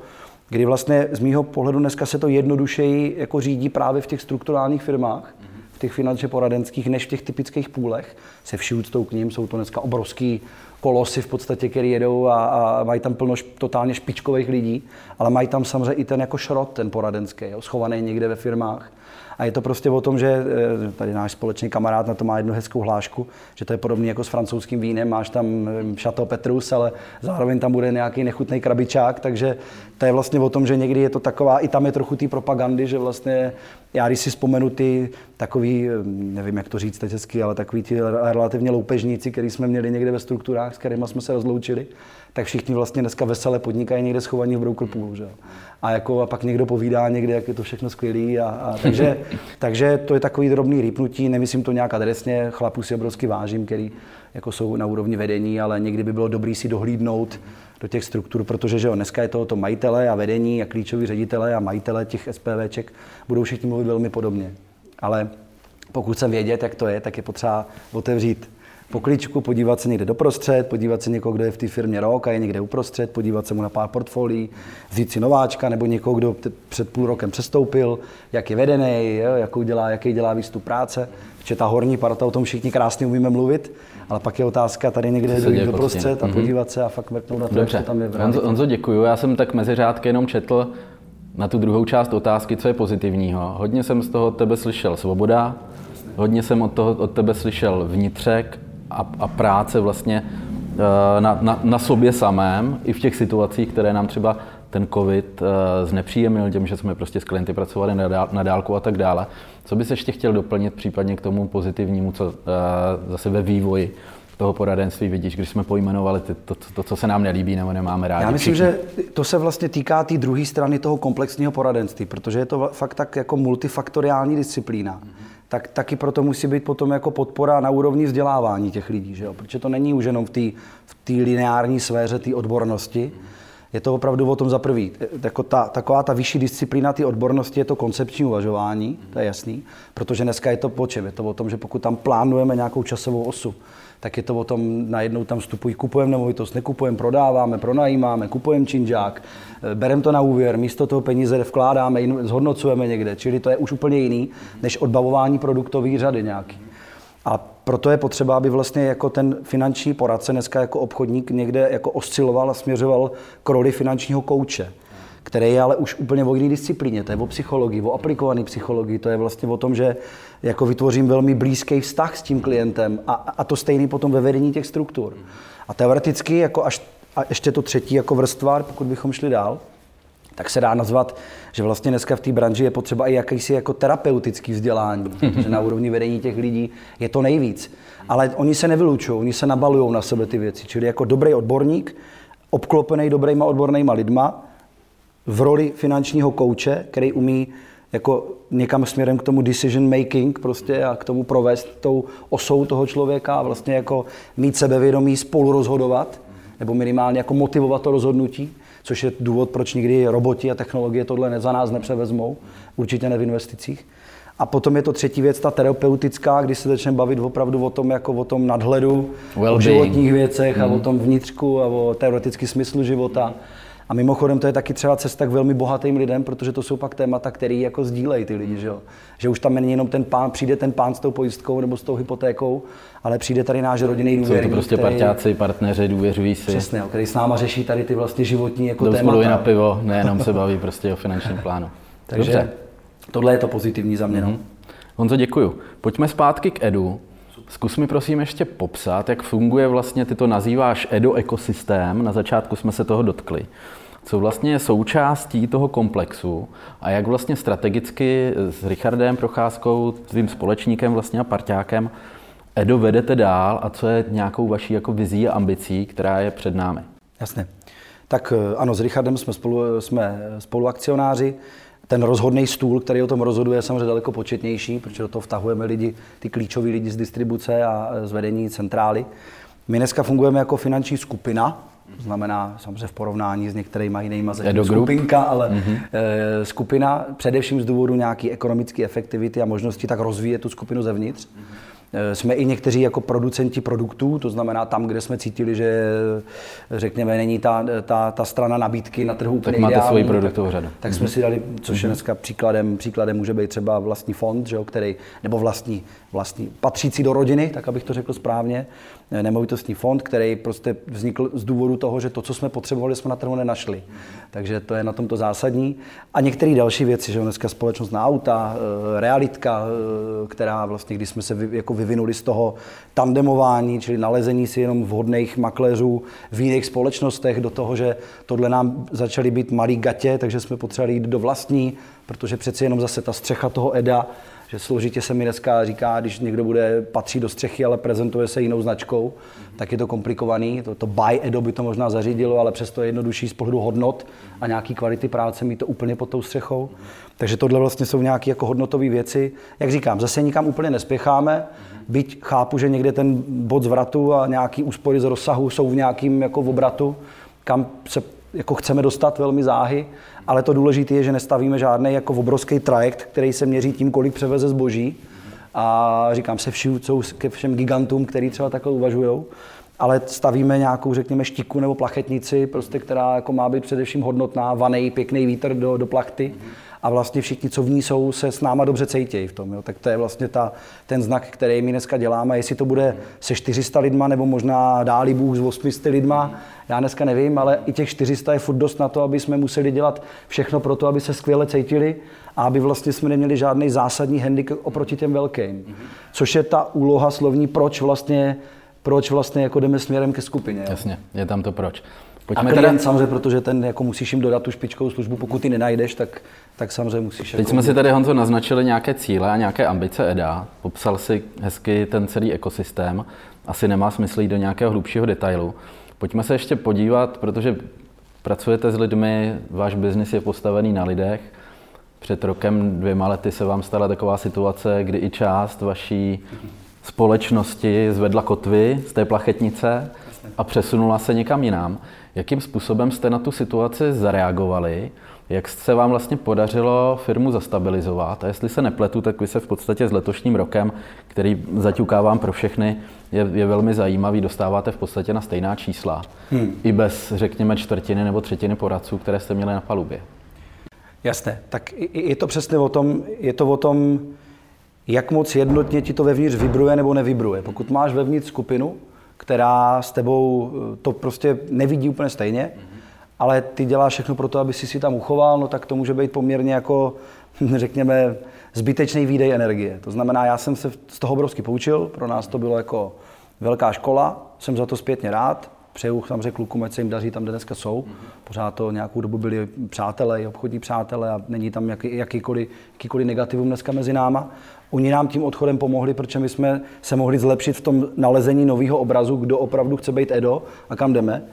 Kdy vlastně z mýho pohledu dneska se to jednodušeji jako řídí právě v těch strukturálních firmách, v těch finančně poradenských, než v těch typických půlech. Se vší úctou k ním jsou to dneska obrovský kolosy v podstatě, který jedou a, a mají tam plno š, totálně špičkových lidí, ale mají tam samozřejmě i ten jako šrot, ten poradenský, jo, schovaný někde ve firmách. A je to prostě o tom, že eh, tady náš společný kamarád na to má jednu hezkou hlášku, že to je podobné jako s francouzským vínem, máš tam nevím, Chateau Petrus, ale zároveň tam bude nějaký nechutný krabičák, takže to je vlastně o tom, že někdy je to taková, i tam je trochu té propagandy, že vlastně já když si vzpomenu ty takový, nevím jak to říct teď hezky, ale takový ti relativně loupežníci, který jsme měli někde ve strukturách, s kterými jsme se rozloučili, tak všichni vlastně dneska vesele podnikají někde schovaní v broker poolu, že? A, jako, a pak někdo povídá někde, jak je to všechno skvělý. A, a takže, takže, to je takový drobný rýpnutí, nemyslím to nějak adresně, chlapů si obrovsky vážím, který jako jsou na úrovni vedení, ale někdy by bylo dobré si dohlídnout do těch struktur, protože že jo, dneska je to, to majitele a vedení a klíčoví ředitele a majitele těch SPVček budou všichni mluvit velmi podobně. Ale pokud chcem vědět, jak to je, tak je potřeba otevřít pokličku, podívat se někde doprostřed, podívat se někoho, kdo je v té firmě rok a je někde uprostřed, podívat se mu na pár portfolií, vzít si nováčka nebo někoho, kdo před půl rokem přestoupil, jak je vedený, jo, jakou dělá, jaký dělá výstup práce. Protože ta horní parta, o tom všichni krásně umíme mluvit, ale pak je otázka tady někde dojít doprostřed tím. a podívat se a fakt mrknout na to, Dobře, to tam je v Honzo. Honzo, děkuju. Já jsem tak mezi řádky jenom četl na tu druhou část otázky, co je pozitivního. Hodně jsem z toho od tebe slyšel svoboda, hodně jsem od, toho, od tebe slyšel vnitřek a, a práce vlastně eh, na, na, na sobě samém, i v těch situacích, které nám třeba ten covid eh, znepříjemnil tím, že jsme prostě s klienty pracovali na, dál, na dálku a tak dále. Co bys ještě chtěl doplnit případně k tomu pozitivnímu, co eh, zase ve vývoji toho poradenství vidíš, když jsme pojmenovali ty, to, to, to, co se nám nelíbí nebo nemáme rádi. Já myslím, všichni. že to se vlastně týká té tý druhé strany toho komplexního poradenství, protože je to fakt tak jako multifaktoriální disciplína. Tak taky proto musí být potom jako podpora na úrovni vzdělávání těch lidí, že jo? protože to není už jenom v té v lineární sféře té odbornosti, je to opravdu o tom za prvý. Jako ta, taková ta vyšší disciplína té odbornosti je to koncepční uvažování, to je jasný, protože dneska je to po čem? Je to o tom, že pokud tam plánujeme nějakou časovou osu, tak je to o tom, najednou tam vstupují, kupujeme nemovitost, nekupujeme, prodáváme, pronajímáme, kupujeme činžák, eh, bereme to na úvěr, místo toho peníze vkládáme, zhodnocujeme někde, čili to je už úplně jiný, než odbavování produktové řady nějaký. A proto je potřeba, aby vlastně jako ten finanční poradce dneska jako obchodník někde jako osciloval a směřoval k roli finančního kouče který je ale už úplně o jiné disciplíně. To je o psychologii, o aplikované psychologii. To je vlastně o tom, že jako vytvořím velmi blízký vztah s tím klientem a, a to stejný potom ve vedení těch struktur. A teoreticky, jako až, a ještě to třetí jako vrstva, pokud bychom šli dál, tak se dá nazvat, že vlastně dneska v té branži je potřeba i jakýsi jako terapeutický vzdělání, protože na úrovni vedení těch lidí je to nejvíc. Ale oni se nevylučují, oni se nabalují na sebe ty věci. Čili jako dobrý odborník, obklopený dobrýma odbornýma lidma, v roli finančního kouče, který umí jako někam směrem k tomu decision making prostě a k tomu provést tou osou toho člověka a vlastně jako mít sebevědomí spolu rozhodovat, nebo minimálně jako motivovat to rozhodnutí, což je důvod, proč nikdy roboti a technologie tohle za nás nepřevezmou, určitě ne v investicích. A potom je to třetí věc, ta terapeutická, kdy se začneme bavit opravdu o tom, jako o tom nadhledu, well o životních věcech mm. a o tom vnitřku a o teoretický smyslu života. A mimochodem to je taky třeba cesta k velmi bohatým lidem, protože to jsou pak témata, které jako sdílejí ty lidi, že, jo? že už tam není jenom ten pán, přijde ten pán s tou pojistkou nebo s tou hypotékou, ale přijde tady náš rodinný důvěrník. Jsou to prostě který, parťáci, partneři, důvěřují si. Přesně, který s náma řeší tady ty vlastně životní jako Jdou témata. na pivo, nejenom se baví prostě o finančním plánu. Takže Dobře. tohle je to pozitivní za mě. Mm-hmm. Honzo, děkuju. Pojďme zpátky k Edu. Zkus mi prosím ještě popsat, jak funguje vlastně, ty to nazýváš Edo ekosystém, na začátku jsme se toho dotkli co vlastně je součástí toho komplexu a jak vlastně strategicky s Richardem Procházkou, tvým společníkem vlastně a parťákem, Edo vedete dál a co je nějakou vaší jako vizí a ambicí, která je před námi? Jasně. Tak eh, ano, s Richardem jsme, spolu, jsme spoluakcionáři. Ten rozhodný stůl, který o tom rozhoduje, je samozřejmě daleko početnější, protože do toho vtahujeme lidi, ty klíčoví lidi z distribuce a z vedení centrály. My dneska fungujeme jako finanční skupina, to znamená samozřejmě v porovnání s některými jinými zeměmi skupinka, ale mm-hmm. skupina především z důvodu nějaké ekonomické efektivity a možnosti tak rozvíjet tu skupinu zevnitř. Mm-hmm. Eh, jsme i někteří jako producenti produktů, to znamená tam, kde jsme cítili, že řekněme, není ta, ta, ta strana nabídky na trhu úplně Tak máte svoji produktovou řadu. Tak, tak jsme mhm. si dali, což je mhm. dneska příkladem, příkladem může být třeba vlastní fond, že jo, který, nebo vlastní, vlastní, patřící do rodiny, tak abych to řekl správně, eh, nemovitostní fond, který prostě vznikl z důvodu toho, že to, co jsme potřebovali, jsme na trhu nenašli. Takže to je na tomto zásadní. A některé další věci, že jo, dneska společnost na auta, eh, realitka, která vlastně, když jsme se jako vyvinuli z toho tandemování, čili nalezení si jenom vhodných makléřů v jiných společnostech, do toho, že tohle nám začaly být malý gatě, takže jsme potřebovali jít do vlastní, protože přeci jenom zase ta střecha toho EDA že složitě se mi dneska říká, když někdo bude patří do střechy, ale prezentuje se jinou značkou, mm-hmm. tak je to komplikovaný. To, to buy Edo by to možná zařídilo, ale přesto je jednodušší z pohledu hodnot a nějaký kvality práce mít to úplně pod tou střechou. Mm-hmm. Takže tohle vlastně jsou nějaké jako hodnotové věci. Jak říkám, zase nikam úplně nespěcháme, mm-hmm. byť chápu, že někde ten bod zvratu a nějaký úspory z rozsahu jsou v nějakým jako obratu, kam se jako chceme dostat velmi záhy, ale to důležité je, že nestavíme žádný jako obrovský trajekt, který se měří tím, kolik převeze zboží. A říkám se všim, ke všem gigantům, který třeba takhle uvažují, ale stavíme nějakou, řekněme, štiku nebo plachetnici, prostě, která jako má být především hodnotná, vanej, pěkný vítr do, do plachty. A vlastně všichni, co v ní jsou, se s náma dobře cítějí v tom. Jo. Tak to je vlastně ta, ten znak, který my dneska děláme. Jestli to bude se 400 lidma, nebo možná dáli Bůh s 800 lidma, já dneska nevím, ale i těch 400 je furt dost na to, aby jsme museli dělat všechno pro to, aby se skvěle cítili a aby vlastně jsme neměli žádný zásadní handicap oproti těm velkým. Což je ta úloha slovní, proč vlastně proč vlastně jako jdeme směrem ke skupině. Jo? Jasně, je tam to proč. Pojďme a klient teda... samozřejmě, protože ten jako musíš jim dodat tu špičkovou službu, pokud ty nenajdeš, tak, tak samozřejmě musíš. Teď jako... jsme si tady, Honzo, naznačili nějaké cíle a nějaké ambice EDA. Popsal si hezky ten celý ekosystém. Asi nemá smysl jít do nějakého hlubšího detailu. Pojďme se ještě podívat, protože pracujete s lidmi, váš biznis je postavený na lidech. Před rokem, dvěma lety se vám stala taková situace, kdy i část vaší společnosti zvedla kotvy z té plachetnice a přesunula se někam jinam. Jakým způsobem jste na tu situaci zareagovali? Jak se vám vlastně podařilo firmu zastabilizovat? A jestli se nepletu, tak vy se v podstatě s letošním rokem, který zaťukávám pro všechny, je, je velmi zajímavý, dostáváte v podstatě na stejná čísla. Hmm. I bez, řekněme, čtvrtiny nebo třetiny poradců, které jste měli na palubě. Jasné, tak je to přesně o tom, je to o tom, jak moc jednotně ti to vevnitř vibruje nebo nevibruje. Pokud máš vevnitř skupinu, která s tebou eh, to prostě nevidí úplně stejně, ale ty děláš všechno pro to, aby si si tam uchoval, no tak to může být poměrně jako, řekněme, zbytečný výdej energie. To znamená, já jsem se z toho obrovsky poučil, pro nás to bylo jako velká škola, jsem za to zpětně rád, přeju samozřejmě klukům, ať se jim daří tam, kde dneska jsou. Pořád to nějakou dobu byli přátelé, obchodní přátelé a není tam jaký, jakýkoliv, jakýkoliv negativum dneska mezi náma. Oni nám tím odchodem pomohli, protože my jsme se mohli zlepšit v tom nalezení nového obrazu, kdo opravdu chce být Edo a kam jdeme.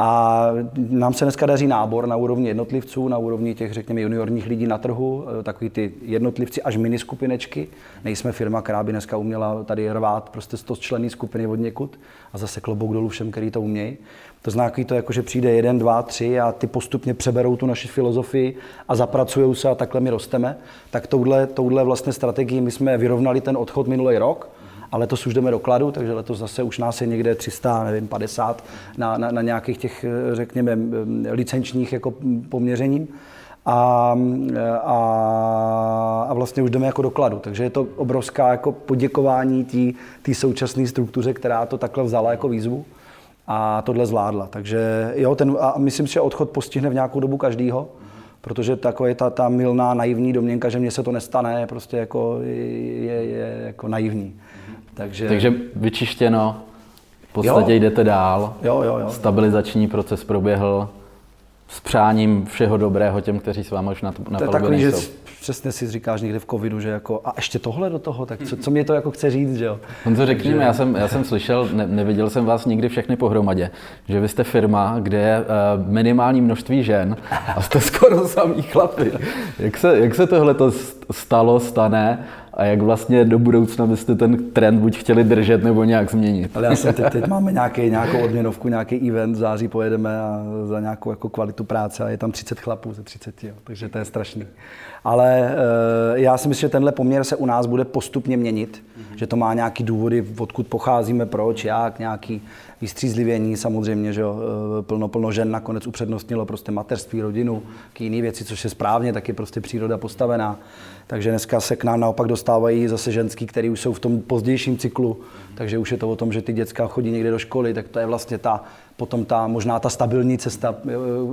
A nám se dneska daří nábor na úrovni jednotlivců, na úrovni těch, řekněme, juniorních lidí na trhu, eh, takový ty jednotlivci až mini skupinečky. Nejsme firma, která by dneska uměla tady rvát prostě 100 členy skupiny od někud a zase klobouk dolů všem, který to umějí. To znamená, to jako, že přijde jeden, dva, tři a ty postupně přeberou tu naši filozofii a zapracují se a takhle my rosteme. Tak touhle, touhle vlastně strategii my jsme vyrovnali ten odchod minulý rok a letos už jdeme do kladu, takže letos zase už nás je někde 300, nevím, 50 na, na, na nějakých těch, řekněme, licenčních jako poměřením. A, a, a vlastně už jdeme jako dokladu. Takže je to obrovská jako poděkování té současné struktuře, která to takhle vzala jako výzvu a tohle zvládla. Takže jo, ten, a myslím si, že odchod postihne v nějakou dobu každýho, protože takové ta, ta milná naivní domněnka, že mně se to nestane, je prostě jako, je, je, je jako naivní. Takže, Takže vyčištěno, v podstatě jo. jdete dál, jo, jo, jo. stabilizační proces proběhl, s přáním všeho dobrého těm, kteří s vámi už na, na to je takový, že přesně si říkáš někdy v covidu, že jako a ještě tohle do toho, tak co, co mě to jako chce říct, že jo? On to řekněme, já jsem, já jsem slyšel, ne, neviděl jsem vás nikdy všechny pohromadě, že vy jste firma, kde je uh, minimální množství žen a jste skoro samý chlapy. Jak se, jak se tohle to stalo, stane a jak vlastně do budoucna byste ten trend buď chtěli držet nebo nějak změnit. Ale já jsem teď, teď máme nějaký, nějakou odměnovku, nějaký event, v září pojedeme a za nějakou jako kvalitu práce a je tam 30 chlapů ze 30, jo, takže to je strašný. Ale e, já si myslím, že tenhle poměr se u nás bude postupně měnit, mm-hmm. že to má nějaký důvody, odkud pocházíme, proč, jak, nějaký vystřízlivění samozřejmě, že jo, eh, plno, plno žen nakonec upřednostnilo prostě mateřství, rodinu, k jiné věci, což je správně, tak je prostě příroda postavená. Takže dneska se k nám naopak dostávají zase ženský, který už jsou v tom pozdějším cyklu, takže už je to o tom, že ty děcka chodí někde do školy, tak to je vlastně ta, potom ta, možná ta stabilní cesta, eh,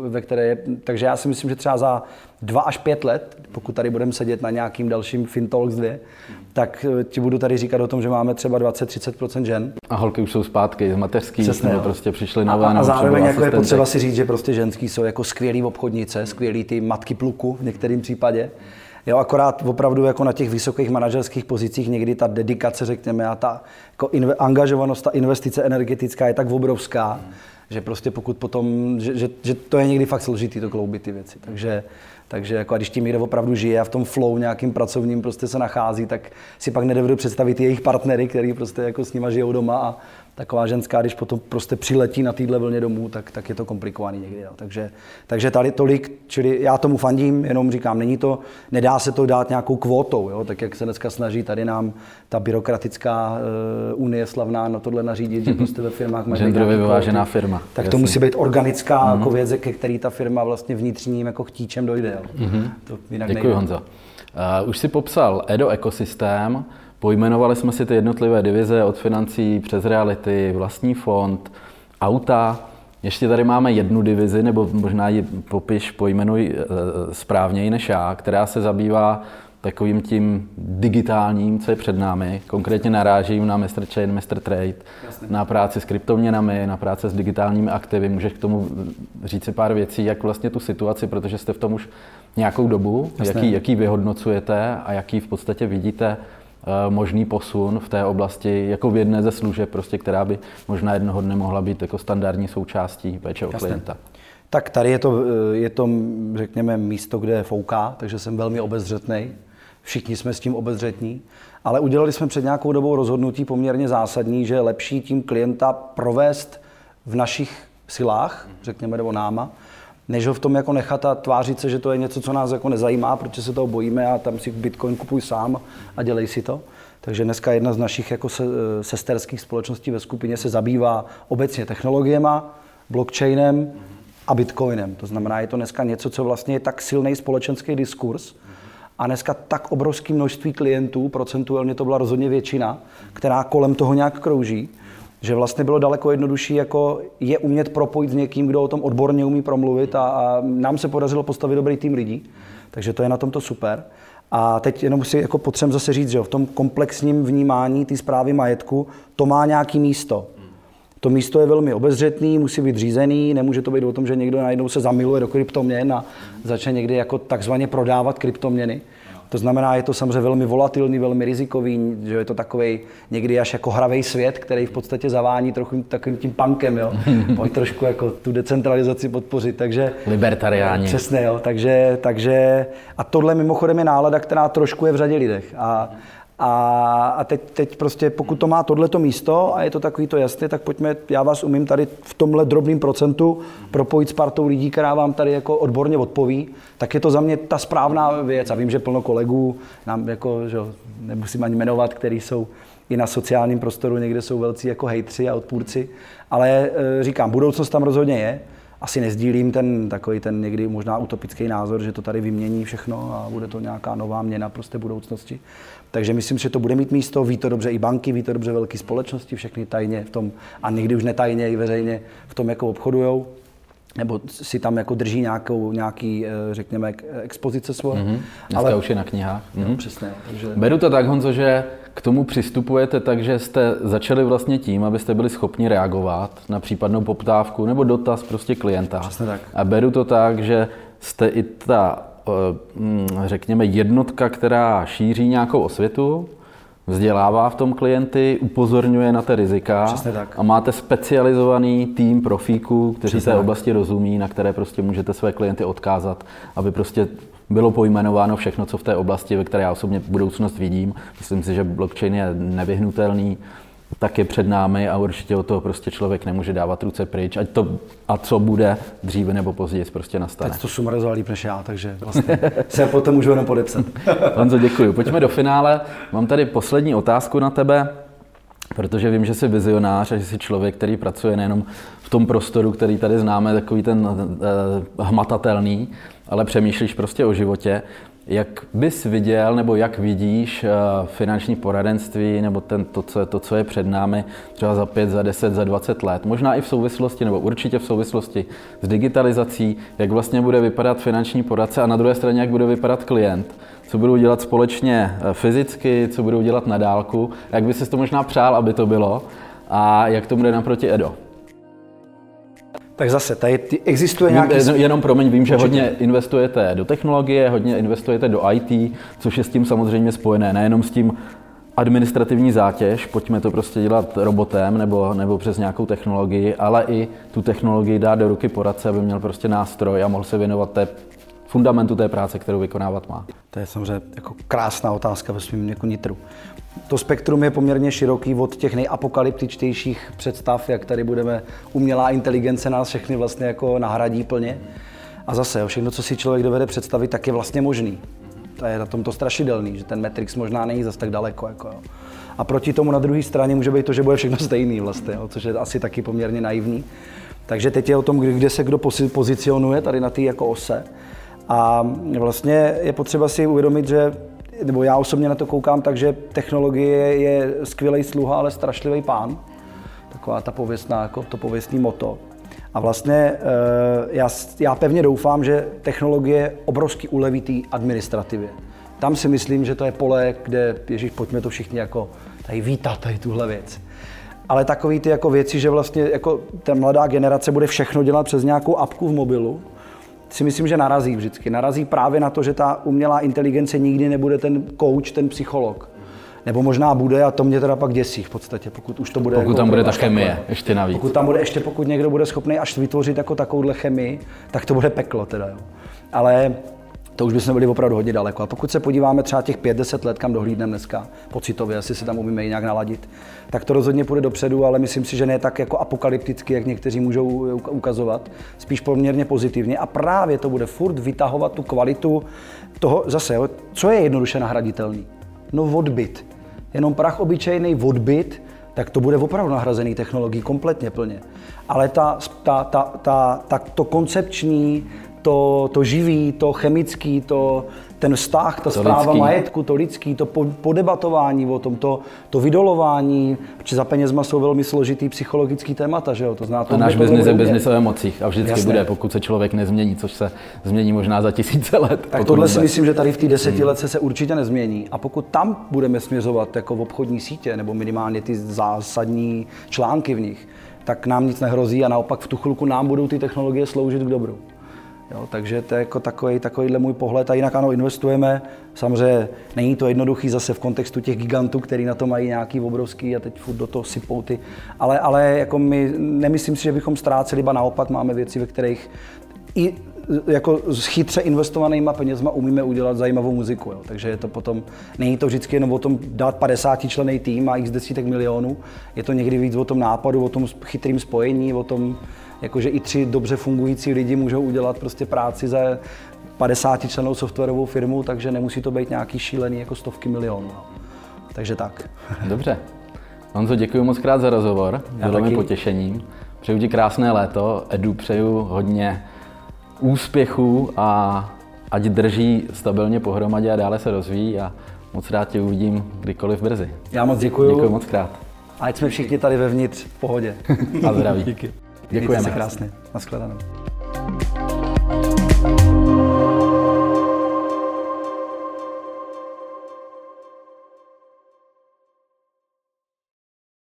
ve které je. Takže já si myslím, že třeba za dva až pět let, pokud tady budeme sedět na nějakým dalším FinTalks 2, tak eh, ti budu tady říkat o tom, že máme třeba 20-30% žen. A holky už jsou zpátky z mateřský, Přesně, nebo prostě přišli na A, a zároveň jako je potřeba si říct, že prostě ženský jsou jako skvělý obchodnice, skvělý ty matky pluku v některém případě. Jo, akorát opravdu jako na těch vysokých manažerských pozicích někdy ta dedikace, řekněme, a ta jako inve, angažovanost, ta investice energetická je tak obrovská, hmm. že prostě pokud potom, že, že, že, to je někdy fakt složitý to kloubit ty věci. Takže, takže jako a když tím někde opravdu žije a v tom flow nějakým pracovním prostě se nachází, tak si pak nedovedu představit jejich partnery, který prostě jako s nima žijou doma a, taková ženská, když potom prostě přiletí na téhle vlně domů, tak, tak je to komplikovaný někdy. Jo. Takže, takže tady tolik, čili já tomu fandím, jenom říkám, není to, nedá se to dát nějakou kvótou, jo, tak jak se dneska snaží tady nám ta byrokratická uh, unie slavná na tohle nařídit, že prostě ve firmách má Genderově vyvážená firma. Tak jasný. to musí být organická mm-hmm. jako věc, ke který ta firma vlastně vnitřním jako chtíčem dojde. Jo. Mm-hmm. To jinak Děkuji nejde. Honzo. Uh, už si popsal Edo ekosystém, Pojmenovali jsme si ty jednotlivé divize od financí přes reality, vlastní fond, auta. Ještě tady máme jednu divizi, nebo možná ji popiš, pojmenuj e, správněji než já, která se zabývá takovým tím digitálním, co je před námi. Konkrétně narážím na Mr. Chain, Mr. Trade, Jasně. na práci s kryptoměnami, na práci s digitálními aktivy. Můžeš k tomu říct si pár věcí, jak vlastně tu situaci, protože jste v tom už nějakou dobu, jaký, jaký vyhodnocujete a jaký v podstatě vidíte Eh, možný posun v té oblasti jako v jedné ze služeb, prostě, která by možná jednoho dne mohla být jako standardní součástí péče o klienta. Tak tady je to, eh, je to, řekněme, místo, kde fouká, takže jsem velmi obezřetný. Všichni jsme s tím obezřetní. Ale udělali jsme před nějakou dobou rozhodnutí poměrně zásadní, že je lepší tím klienta provést v našich silách, řekněme, nebo náma, než ho v tom jako nechat a tvářit se, že to je něco, co nás jako nezajímá, protože se toho bojíme a tam si Bitcoin kupuj sám a dělej si to. Takže dneska jedna z našich jako se, sesterských společností ve skupině se zabývá obecně technologiemi, blockchainem a bitcoinem. To znamená, je to dneska něco, co vlastně je tak silný společenský diskurs a dneska tak obrovské množství klientů, procentuálně to byla rozhodně většina, která kolem toho nějak krouží, že vlastně bylo daleko jednodušší jako je umět propojit s někým, kdo o tom odborně umí promluvit a, a nám se podařilo postavit dobrý tým lidí, takže to je na tomto super. A teď jenom si jako potřebujeme zase říct, že v tom komplexním vnímání té zprávy majetku to má nějaký místo. To místo je velmi obezřetný, musí být řízený, nemůže to být o tom, že někdo najednou se zamiluje do kryptoměn a začne někdy jako takzvaně prodávat kryptoměny. To znamená, je to samozřejmě velmi volatilní, velmi rizikový, že je to takový někdy až jako hravý svět, který v podstatě zavání trochu takovým tím punkem, jo. Pojď trošku jako tu decentralizaci podpořit, takže... Libertariáni. Přesně, jo. Takže, takže, a tohle mimochodem je nálada, která trošku je v řadě lidech. A, a, a teď, teď prostě, pokud to má tohleto místo a je to takový to jasné, tak pojďme, já vás umím tady v tomhle drobném procentu propojit s partou lidí, která vám tady jako odborně odpoví, tak je to za mě ta správná věc. A vím, že plno kolegů, nám jako, že nemusím ani jmenovat, který jsou i na sociálním prostoru, někde jsou velcí jako hejtři a odpůrci, ale e, říkám, budoucnost tam rozhodně je. Asi nezdílím ten takový ten někdy možná utopický názor, že to tady vymění všechno a bude to nějaká nová měna prostě budoucnosti. Takže myslím, že to bude mít místo, ví to dobře i banky, ví to dobře velké společnosti, všechny tajně v tom, a někdy už netajně i veřejně v tom jako obchodujou nebo si tam jako drží nějakou, nějaký, eh, řekněme, expozice svoje. Mm-hmm. Dneska ale... už je na knihách. Mm-hmm. No, přesně. Takže... Beru to tak, Honzo, že k tomu přistupujete tak, že jste začali vlastně tím, abyste byli schopni reagovat na případnou poptávku nebo dotaz prostě klienta. Přesně tak. A beru to tak, že jste i ta řekněme, jednotka, která šíří nějakou osvětu, vzdělává v tom klienty, upozorňuje na ty rizika tak. a máte specializovaný tým profíků, kteří Přesně té tak. oblasti rozumí, na které prostě můžete své klienty odkázat, aby prostě bylo pojmenováno všechno, co v té oblasti, ve které já osobně budoucnost vidím. Myslím si, že blockchain je nevyhnutelný, tak je před námi a určitě o toho prostě člověk nemůže dávat ruce pryč. Ať to, a co bude dříve nebo později, prostě nastane. Teď to sumarizoval líp než já, takže vlastně se potom můžu jenom podepsat. Honzo, děkuji. Pojďme do finále. Mám tady poslední otázku na tebe, protože vím, že jsi vizionář a že jsi člověk, který pracuje nejenom v tom prostoru, který tady známe, takový ten uh, hmatatelný, ale přemýšlíš prostě o životě. Jak bys viděl, nebo jak vidíš eh, finanční poradenství, nebo ten, to, co je, to, co je před námi, třeba za 5, za 10, za 20 let, možná i v souvislosti, nebo určitě v souvislosti s digitalizací, jak vlastně bude vypadat finanční poradce a na druhé straně, jak bude vypadat klient, co budou dělat společně eh, fyzicky, co budou dělat na dálku, jak by si to možná přál, aby to bylo? A jak to bude naproti Edo. Tak zase, tady existuje nějaký... Jenom promiň, vím, že hodně investujete do technologie, hodně investujete do IT, což je s tím samozřejmě spojené, nejenom s tím administrativní zátěž, pojďme to prostě dělat robotem nebo, nebo přes nějakou technologii, ale i tu technologii dát do ruky poradce, aby měl prostě nástroj a mohl se věnovat té fundamentu té práce, kterou vykonávat má. To je samozřejmě jako krásná otázka ve svým jako nitru. To spektrum je poměrně široký od těch nejapokalyptičtějších představ, jak tady budeme umělá inteligence nás všechny vlastně jako nahradí plně. A zase, všechno, co si člověk dovede představit, tak je vlastně možný. To je na tom to strašidelný, že ten Matrix možná není zase tak daleko. Jako, jo. A proti tomu na druhé straně může být to, že bude všechno stejný vlastně, jo, což je asi taky poměrně naivní. Takže teď je o tom, kde se kdo pozicionuje tady na té jako ose. A vlastně je potřeba si uvědomit, že nebo já osobně na to koukám tak, že technologie je skvělý sluha, ale strašlivý pán. Taková ta pověstná, jako to pověstný moto. A vlastně eh, já, já pevně doufám, že technologie obrovsky uleví té administrativě. Tam si myslím, že to je pole, kde, ježíš, pojďme to všichni jako tady vítat, tady tuhle věc. Ale takový ty jako věci, že vlastně jako ta mladá generace bude všechno dělat přes nějakou apku v mobilu, si myslím, že narazí vždycky. Narazí právě na to, že ta umělá inteligence nikdy nebude ten coach, ten psycholog. Nebo možná bude a to mě teda pak děsí v podstatě, pokud už to bude. Pokud jako tam bude ta chemie, ještě navíc. Pokud tam bude ještě, pokud někdo bude schopný až vytvořit jako takovouhle chemii, tak to bude peklo teda. Jo. Ale to už bychom byli opravdu hodně daleko. A pokud se podíváme třeba těch 5-10 let, kam dohlídneme dneska, pocitově, asi se tam umíme nějak naladit, tak to rozhodně půjde dopředu, ale myslím si, že ne tak jako apokalypticky, jak někteří můžou ukazovat, spíš poměrně pozitivně. A právě to bude furt vytahovat tu kvalitu toho, zase, co je jednoduše nahraditelný? No odbyt. Jenom prach obyčejný odbyt, tak to bude opravdu nahrazený technologií kompletně plně. Ale ta, ta, ta, ta, ta, to koncepční, to, to živý, to chemický, to, ten vztah, ta to zpráva lidský. majetku, to lidský, to podebatování o tom, to, to vydolování, protože za penězma jsou velmi složitý psychologický témata, že jo? To zná to. náš biznis je biznis o emocích a vždycky Jasné. bude, pokud se člověk nezmění, což se změní možná za tisíce let. Tak tohle si myslím, že tady v té desetiletce se určitě nezmění. A pokud tam budeme směřovat jako v obchodní sítě, nebo minimálně ty zásadní články v nich, tak nám nic nehrozí a naopak v tu chvilku nám budou ty technologie sloužit k dobru. Jo, takže to je jako takový, takovýhle můj pohled. A jinak ano, investujeme. Samozřejmě není to jednoduchý zase v kontextu těch gigantů, který na to mají nějaký obrovský a teď furt do toho sypou ty. Ale, ale jako my nemyslím si, že bychom ztráceli, ba naopak máme věci, ve kterých i jako s chytře investovanýma penězma umíme udělat zajímavou muziku. Jo. Takže je to potom, není to vždycky jenom o tom dát 50 člený tým a x desítek milionů. Je to někdy víc o tom nápadu, o tom chytrým spojení, o tom, jakože i tři dobře fungující lidi můžou udělat prostě práci za 50 členou softwarovou firmu, takže nemusí to být nějaký šílený jako stovky milionů. Takže tak. Dobře. Honzo, děkuji moc krát za rozhovor. Já Bylo taky. mi potěšením. Přeju ti krásné léto. Edu přeju hodně úspěchů a ať drží stabilně pohromadě a dále se rozvíjí a moc rád tě uvidím kdykoliv brzy. Já moc děkuji. Děkuji moc krát. Ať jsme všichni tady vevnitř v pohodě. A zdraví. Díky. Děkujeme. Mějte se krásně. Naschledanou.